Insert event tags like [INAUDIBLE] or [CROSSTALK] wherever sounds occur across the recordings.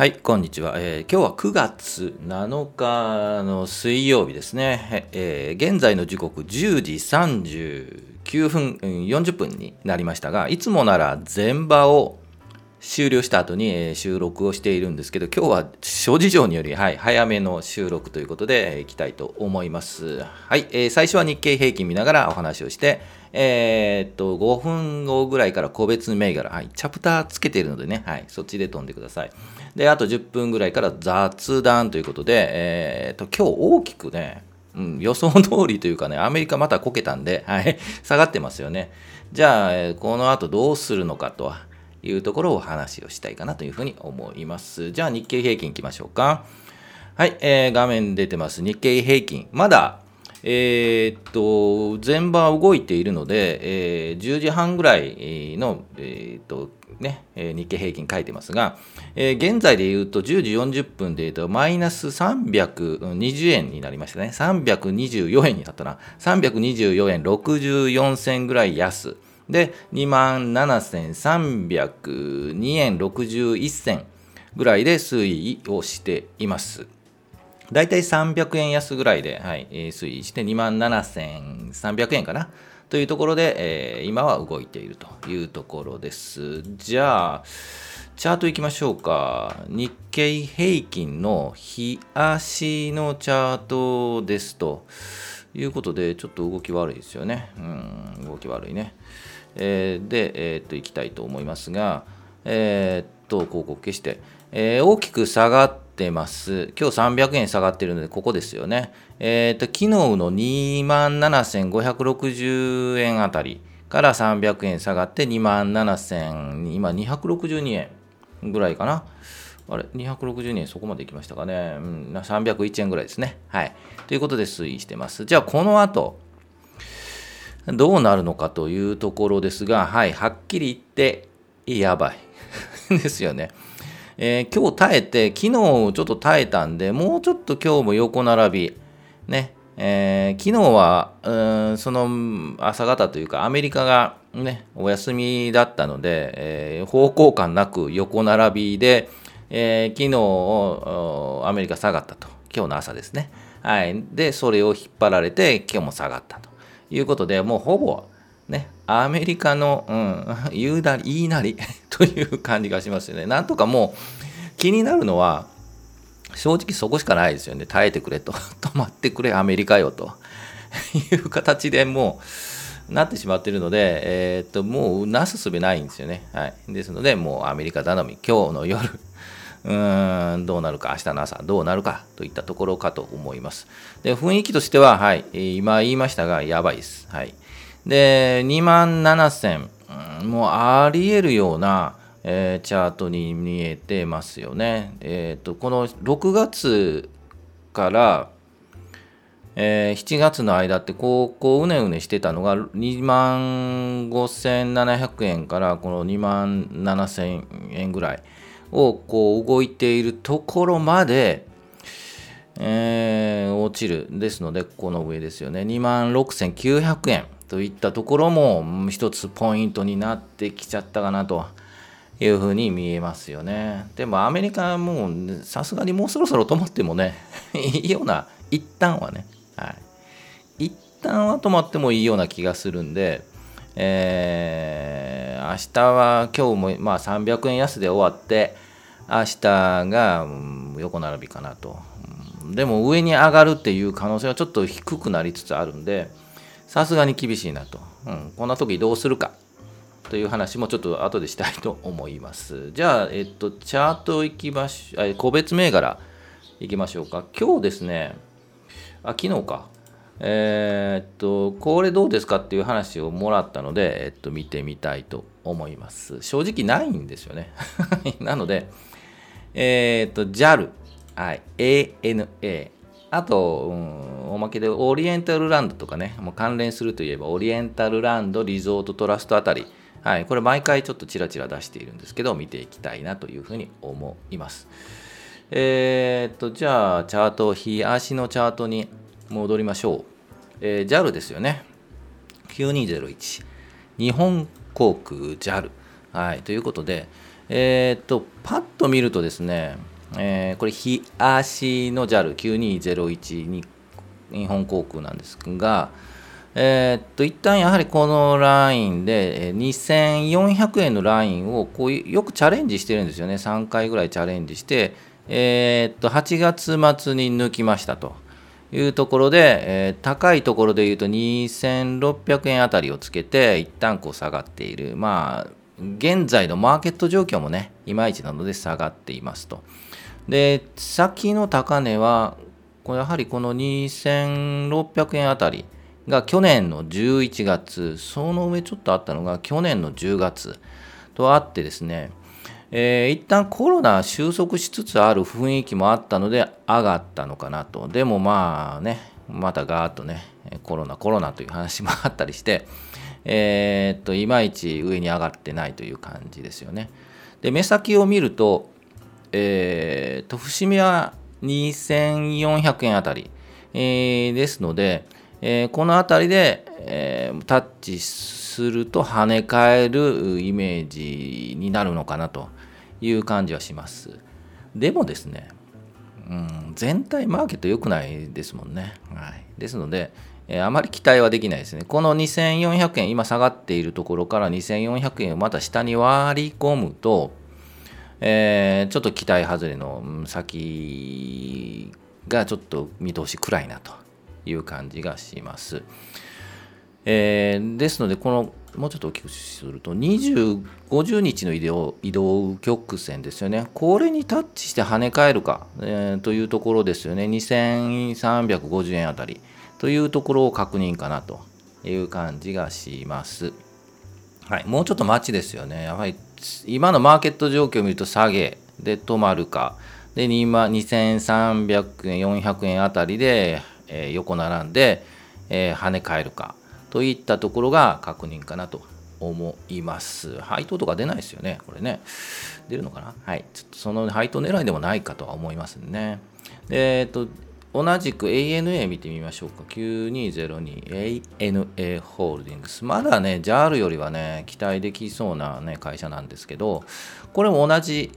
はい、こんにちは。えー今日は9月7日の水曜日ですね。えー現在の時刻10時39分、うん40分になりましたが、いつもなら前場を終了した後に、え収録をしているんですけど、今日は諸事情により、はい、早めの収録ということで、えいきたいと思います。はい、えー最初は日経平均見ながらお話をして、えーっと、5分後ぐらいから個別銘柄、はい、チャプターつけているのでね、はい、そっちで飛んでください。で、あと10分ぐらいから雑談ということで、えーっと、今日大きくね、うん、予想通りというかね、アメリカまたこけたんで、はい、下がってますよね。じゃあ、この後どうするのかというところをお話をしたいかなというふうに思います。じゃあ、日経平均いきましょうか。はい、えー画面出てます。日経平均。まだ、えーっと、前場動いているので、えー10時半ぐらいの、えーっと、ね、えー日経平均書いてますが、えー現在で言うと10時40分で言うとマイナス320円になりましたね。324円になったな。324円64銭ぐらい安。で、27,302円61銭ぐらいで推移をしています。だいたい300円安ぐらいで、はい、推移して27,300円かなというところで、えー今は動いているというところです。じゃあ、チャートいきましょうか。日経平均の日足のチャートですということで、ちょっと動き悪いですよね。うん、動き悪いね。えーで、えーっと、いきたいと思いますが、えーっと、広告消して、えー大きく下がってます。今日300円下がってるので、ここですよね。えーっと、昨日の27,560円あたりから300円下がって27,000、今262円ぐらいかな。あれ、262円そこまで行きましたかね。うん、301円ぐらいですね。はい。ということで推移してます。じゃあ、この後、どうなるのかというところですが、はい、はっきり言って、やばい。[LAUGHS] ですよね。えー今日耐えて、昨日ちょっと耐えたんで、もうちょっと今日も横並び、ね、えー昨日は、うんその朝方というか、アメリカがね、お休みだったので、えー方向感なく横並びで、えー昨日アメリカ下がったと。今日の朝ですね。はい。で、それを引っ張られて、今日も下がったということで、もうほぼ、ね、アメリカの、うん、[LAUGHS] 言うなり、言いなり [LAUGHS] という感じがしますよね。なんとかもう気になるのは、正直そこしかないですよね。耐えてくれと。[LAUGHS] 止まってくれ、アメリカよという形でもうなってしまってるので、えーっと、もうなすすべないんですよね。はい。ですので、もうアメリカ頼み、今日の夜、うーん、どうなるか、明日の朝、どうなるかといったところかと思います。で、雰囲気としては、はい、今言いましたが、やばいです。はい。で、2万7000、うんもうあり得るような、えーチャートに見えてますよね。えっ、と、この6月から、えー7月の間ってこうこううねうねしてたのが2万5700円からこの2万7000円ぐらいをこう動いているところまで、えー落ちる。ですのでこの上ですよね。2万6900円といったところも一つポイントになってきちゃったかなというふうに見えますよね。でもアメリカはもうさすがにもうそろそろ止まってもねいいような一旦はね。はい、一旦は止まってもいいような気がするんで、えー明日は今日もまあ300円安で終わって明日が横並びかなと、でも上に上がるっていう可能性はちょっと低くなりつつあるんでさすがに厳しいなと、うん、こんな時どうするかという話もちょっと後でしたいと思います。じゃあ、えっと、チャートいきましょう、個別銘柄いきましょうか。今日ですね、あ、昨日か。えーっと、これどうですかっていう話をもらったので、えっと、見てみたいと思います。正直ないんですよね。[LAUGHS] なので、えーっと、JAL、はい、ANA、あと、うん、おまけでオリエンタルランドとかね、もう関連するといえば、オリエンタルランド、リゾートトラストあたり、はい、これ毎回ちょっとちらちら出しているんですけど、見ていきたいなというふうに思います。えーっと、じゃあ、チャート、日足のチャートに戻りましょう。えー JAL ですよね。9201。日本航空 JAL。はい、ということで、えー、っと、パッと見るとですね、えー、これ、日足の JAL9201 に日本航空なんですが、えー、っと一旦やはりこのラインで2400円のラインをこうよくチャレンジしてるんですよね3回ぐらいチャレンジして、えー、っと8月末に抜きましたというところで、えー、高いところで言うと2600円あたりをつけて一旦こう下がっている。まあ現在のマーケット状況もねいまいちなので下がっていますと。で先の高値はやはりこの2600円あたりが去年の11月、その上ちょっとあったのが去年の10月とあってですね、えー、一旦コロナ収束しつつある雰囲気もあったので上がったのかなと。でもまあね、またガーッとね、コロナ、コロナという話もあったりして、えー、っと、いまいち上に上がってないという感じですよね。で、目先を見ると、えー、と、伏見は2400円あたり、えー、ですので、えー、この辺りで、えー、タッチすると跳ね返るイメージになるのかなという感じはします。でもですね、うん、全体マーケット良くないですもんね。はい、ですので、え、あまり期待はできないですね。この2400円、今下がっているところから2400円をまた下に割り込むと、えー、ちょっと期待外れの先がちょっと見通し暗いなという感じがします。えー、ですので、このもうちょっと大きくすると、20、50日の移動移動曲線ですよね。これにタッチして跳ね返るか、えー、というところですよね。2350円あたりというところを確認かなという感じがします。はい、もうちょっと待ちですよね。やはり今のマーケット状況を見ると下げで止まるか、で、今2300円、400円あたりでえ横並んで、え跳ね返るかといったところが確認かなと思います。配当とか出ないですよね、これね。出るのかな？はい。ちょっとその配当狙いでもないかとは思いますね。えっ、ー、と、同じく ANA 見てみましょうか。9202 ANA ホールディングス。まだね、JAL よりはね、期待できそうな、ね、会社なんですけど、これも同じ、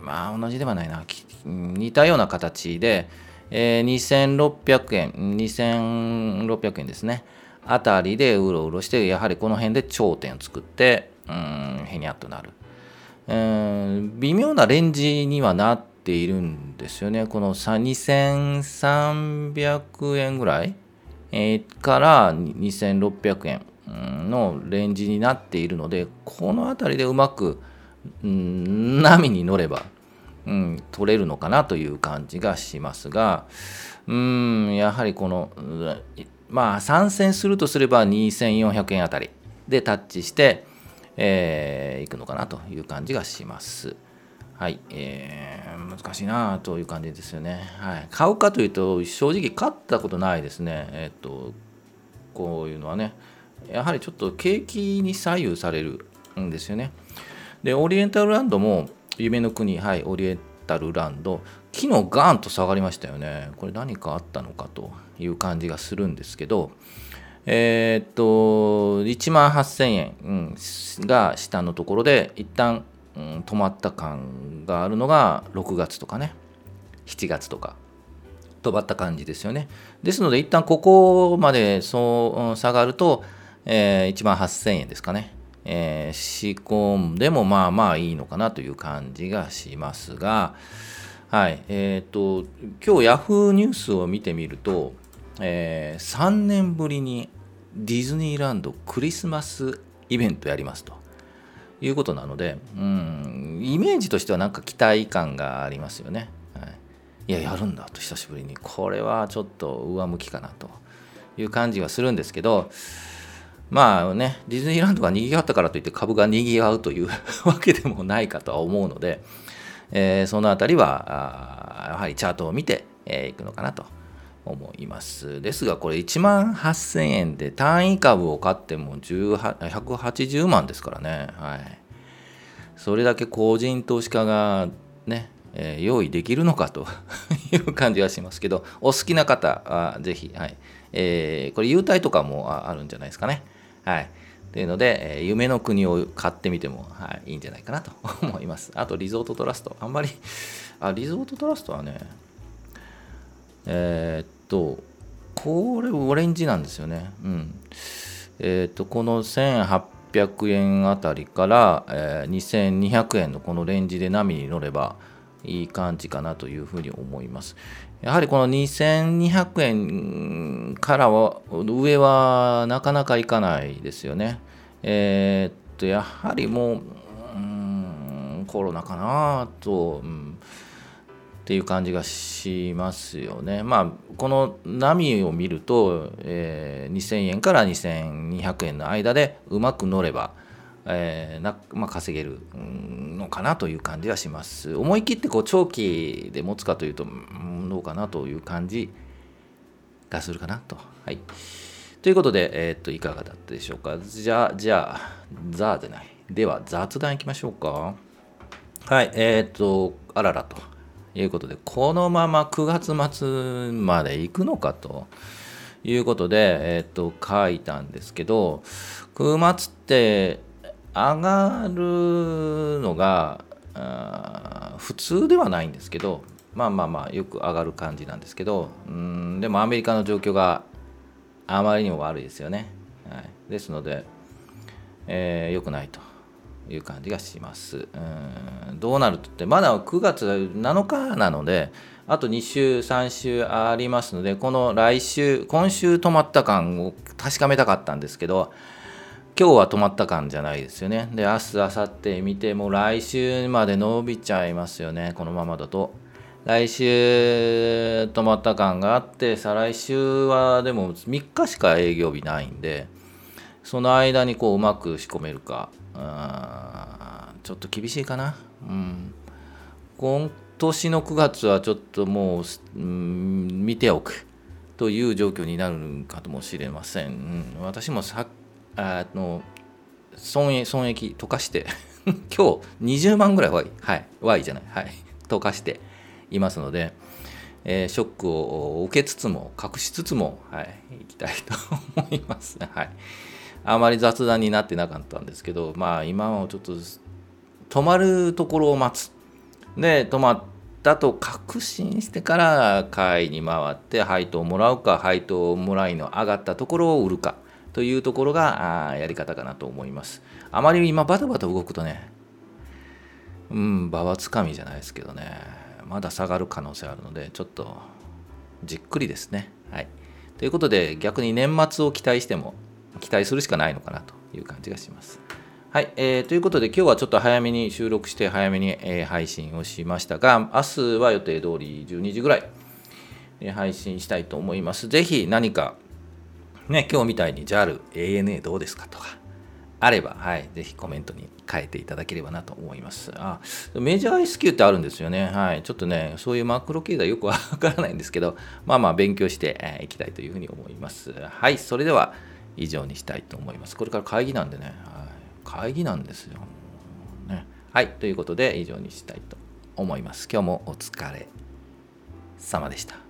まあ同じではないな、似たような形で、えー、2600円、2600円ですね、あたりでうろうろして、やはりこの辺で頂点を作って、うん、へにゃっとなる。うん、微妙なレンジにはなっているんですよね。この2300円ぐらい、えー、から2600円のレンジになっているので、この辺りでうまく、うん、波に乗れば、うん、取れるのかなという感じがしますが、うん、やはりこの、まあ、参戦するとすれば2400円あたりでタッチして、えー、いくのかなという感じがします。はい、えー、難しいなという感じですよね。はい、買うかというと、正直買ったことないですね。えっ、と、こういうのはね、やはりちょっと景気に左右されるんですよね。で、オリエンタルランドも、夢の国、はい、オリエンタルランド、昨日ガーンと下がりましたよね。これ何かあったのかという感じがするんですけど、えー、っと、1万8000円、が下のところで、一旦、うん、止まった感があるのが6月とかね、7月とか、止まった感じですよね。ですので、一旦ここまでそう下がると、えー、1万8000円ですかね。えー、仕込んでもまあまあいいのかなという感じがしますが、はい、えっ、ー、と、今日ヤフーニュースを見てみると、えー、3年ぶりにディズニーランドクリスマスイベントやりますということなので、うん、イメージとしてはなんか期待感がありますよね。はい、いや、やるんだと久しぶりに。これはちょっと上向きかなという感じはするんですけど、まあね、ディズニーランドが賑わったからといって株が賑わうという [LAUGHS] わけでもないかとは思うので、えー、そのあたりは、やはりチャートを見てい、えー、くのかなと思います。ですが、これ1万8000円で単位株を買っても180万ですからね。はい。それだけ個人投資家がね、えー、用意できるのかと [LAUGHS] いう感じはしますけど、お好きな方はぜひ、はい。えー、これ優待とかもあるんじゃないですかね。はい。っていうので、えー、夢の国を買ってみても、はい、いいんじゃないかなと思います。あと、リゾートトラスト。あんまりあ、リゾートトラストはね、えー、っと、これオレンジなんですよね。うん。えー、っと、この1800円あたりから、えー、2200円のこのレンジで波に乗ればいい感じかなというふうに思います。やはりこの2200円からは上はなかなかいかないですよね。えー、っと、やはりもう、う、コロナかなと、うん、っていう感じがしますよね。まあ、この波を見ると、えー、2000円から2200円の間でうまく乗れば、えーなまあ、稼げるのかなという感じはします。思い切ってこう長期で持つかというと、どうかなという感じがするかなと。はい。ということで、えー、っと、いかがだったでしょうか？じゃあ、じゃあ、ザーでない。では、雑談いきましょうか。はい、えー、っと、あららということで、このまま9月末まで行くのかということで、えー、っと、書いたんですけど、9月って上がるのが、普通ではないんですけど、まあまあまあよく上がる感じなんですけどうんでもアメリカの状況があまりにも悪いですよね、はい、ですので、えー、良くないという感じがします。うんどうなるってまだ9月7日なのであと2週3週ありますのでこの来週今週止まった感を確かめたかったんですけど今日は止まった感じゃないですよね。で明日明後日見てもう来週まで伸びちゃいますよね。このままだと。来週止まった感があって再来週はでも3日しか営業日ないんでその間にこううまく仕込めるか。ちょっと厳しいかな。うん。今年の9月はちょっともう、うん、見ておく。という状況になるかもしれません、うん、私もさあの損益損益溶かして [LAUGHS] 今日20万ぐらいはいはい Y じゃないはい溶かしていますので、えー、ショックを受けつつも隠しつつも、はい、いきたいと思います。[LAUGHS] はい、あまり雑談になってなかったんですけど、まあ今はちょっと止まるところを待つ。で、止まったと確信してから買いに回って配当をもらうか、配当をもらいの上がったところを売るかというところがあやり方かなと思います。あまり今バタバタ動くとね、うん、場はつかみじゃないですけどね。まだ下がる可能性あるので、ちょっとじっくりですね。はい。ということで、逆に年末を期待しても、期待するしかないのかなという感じがします。はい、えー、ということで、今日はちょっと早めに収録して、早めに、えー、配信をしましたが、明日は予定通り12時ぐらい、えー、配信したいと思います。ぜひ何か、ね、今日みたいに JAL、ANA どうですかとか、あれば、はい、ぜひコメントに変えていただければなと思います。あメジャー S q ってあるんですよね。はい。ちょっとね、そういうマクロ経済よくわからないんですけど、まあまあ勉強してい、きたいというふうに思います。はい。それでは以上にしたいと思います。これから会議なんでね、はい、会議なんですよ。ね、はい。ということで以上にしたいと思います。今日もお疲れ様でした。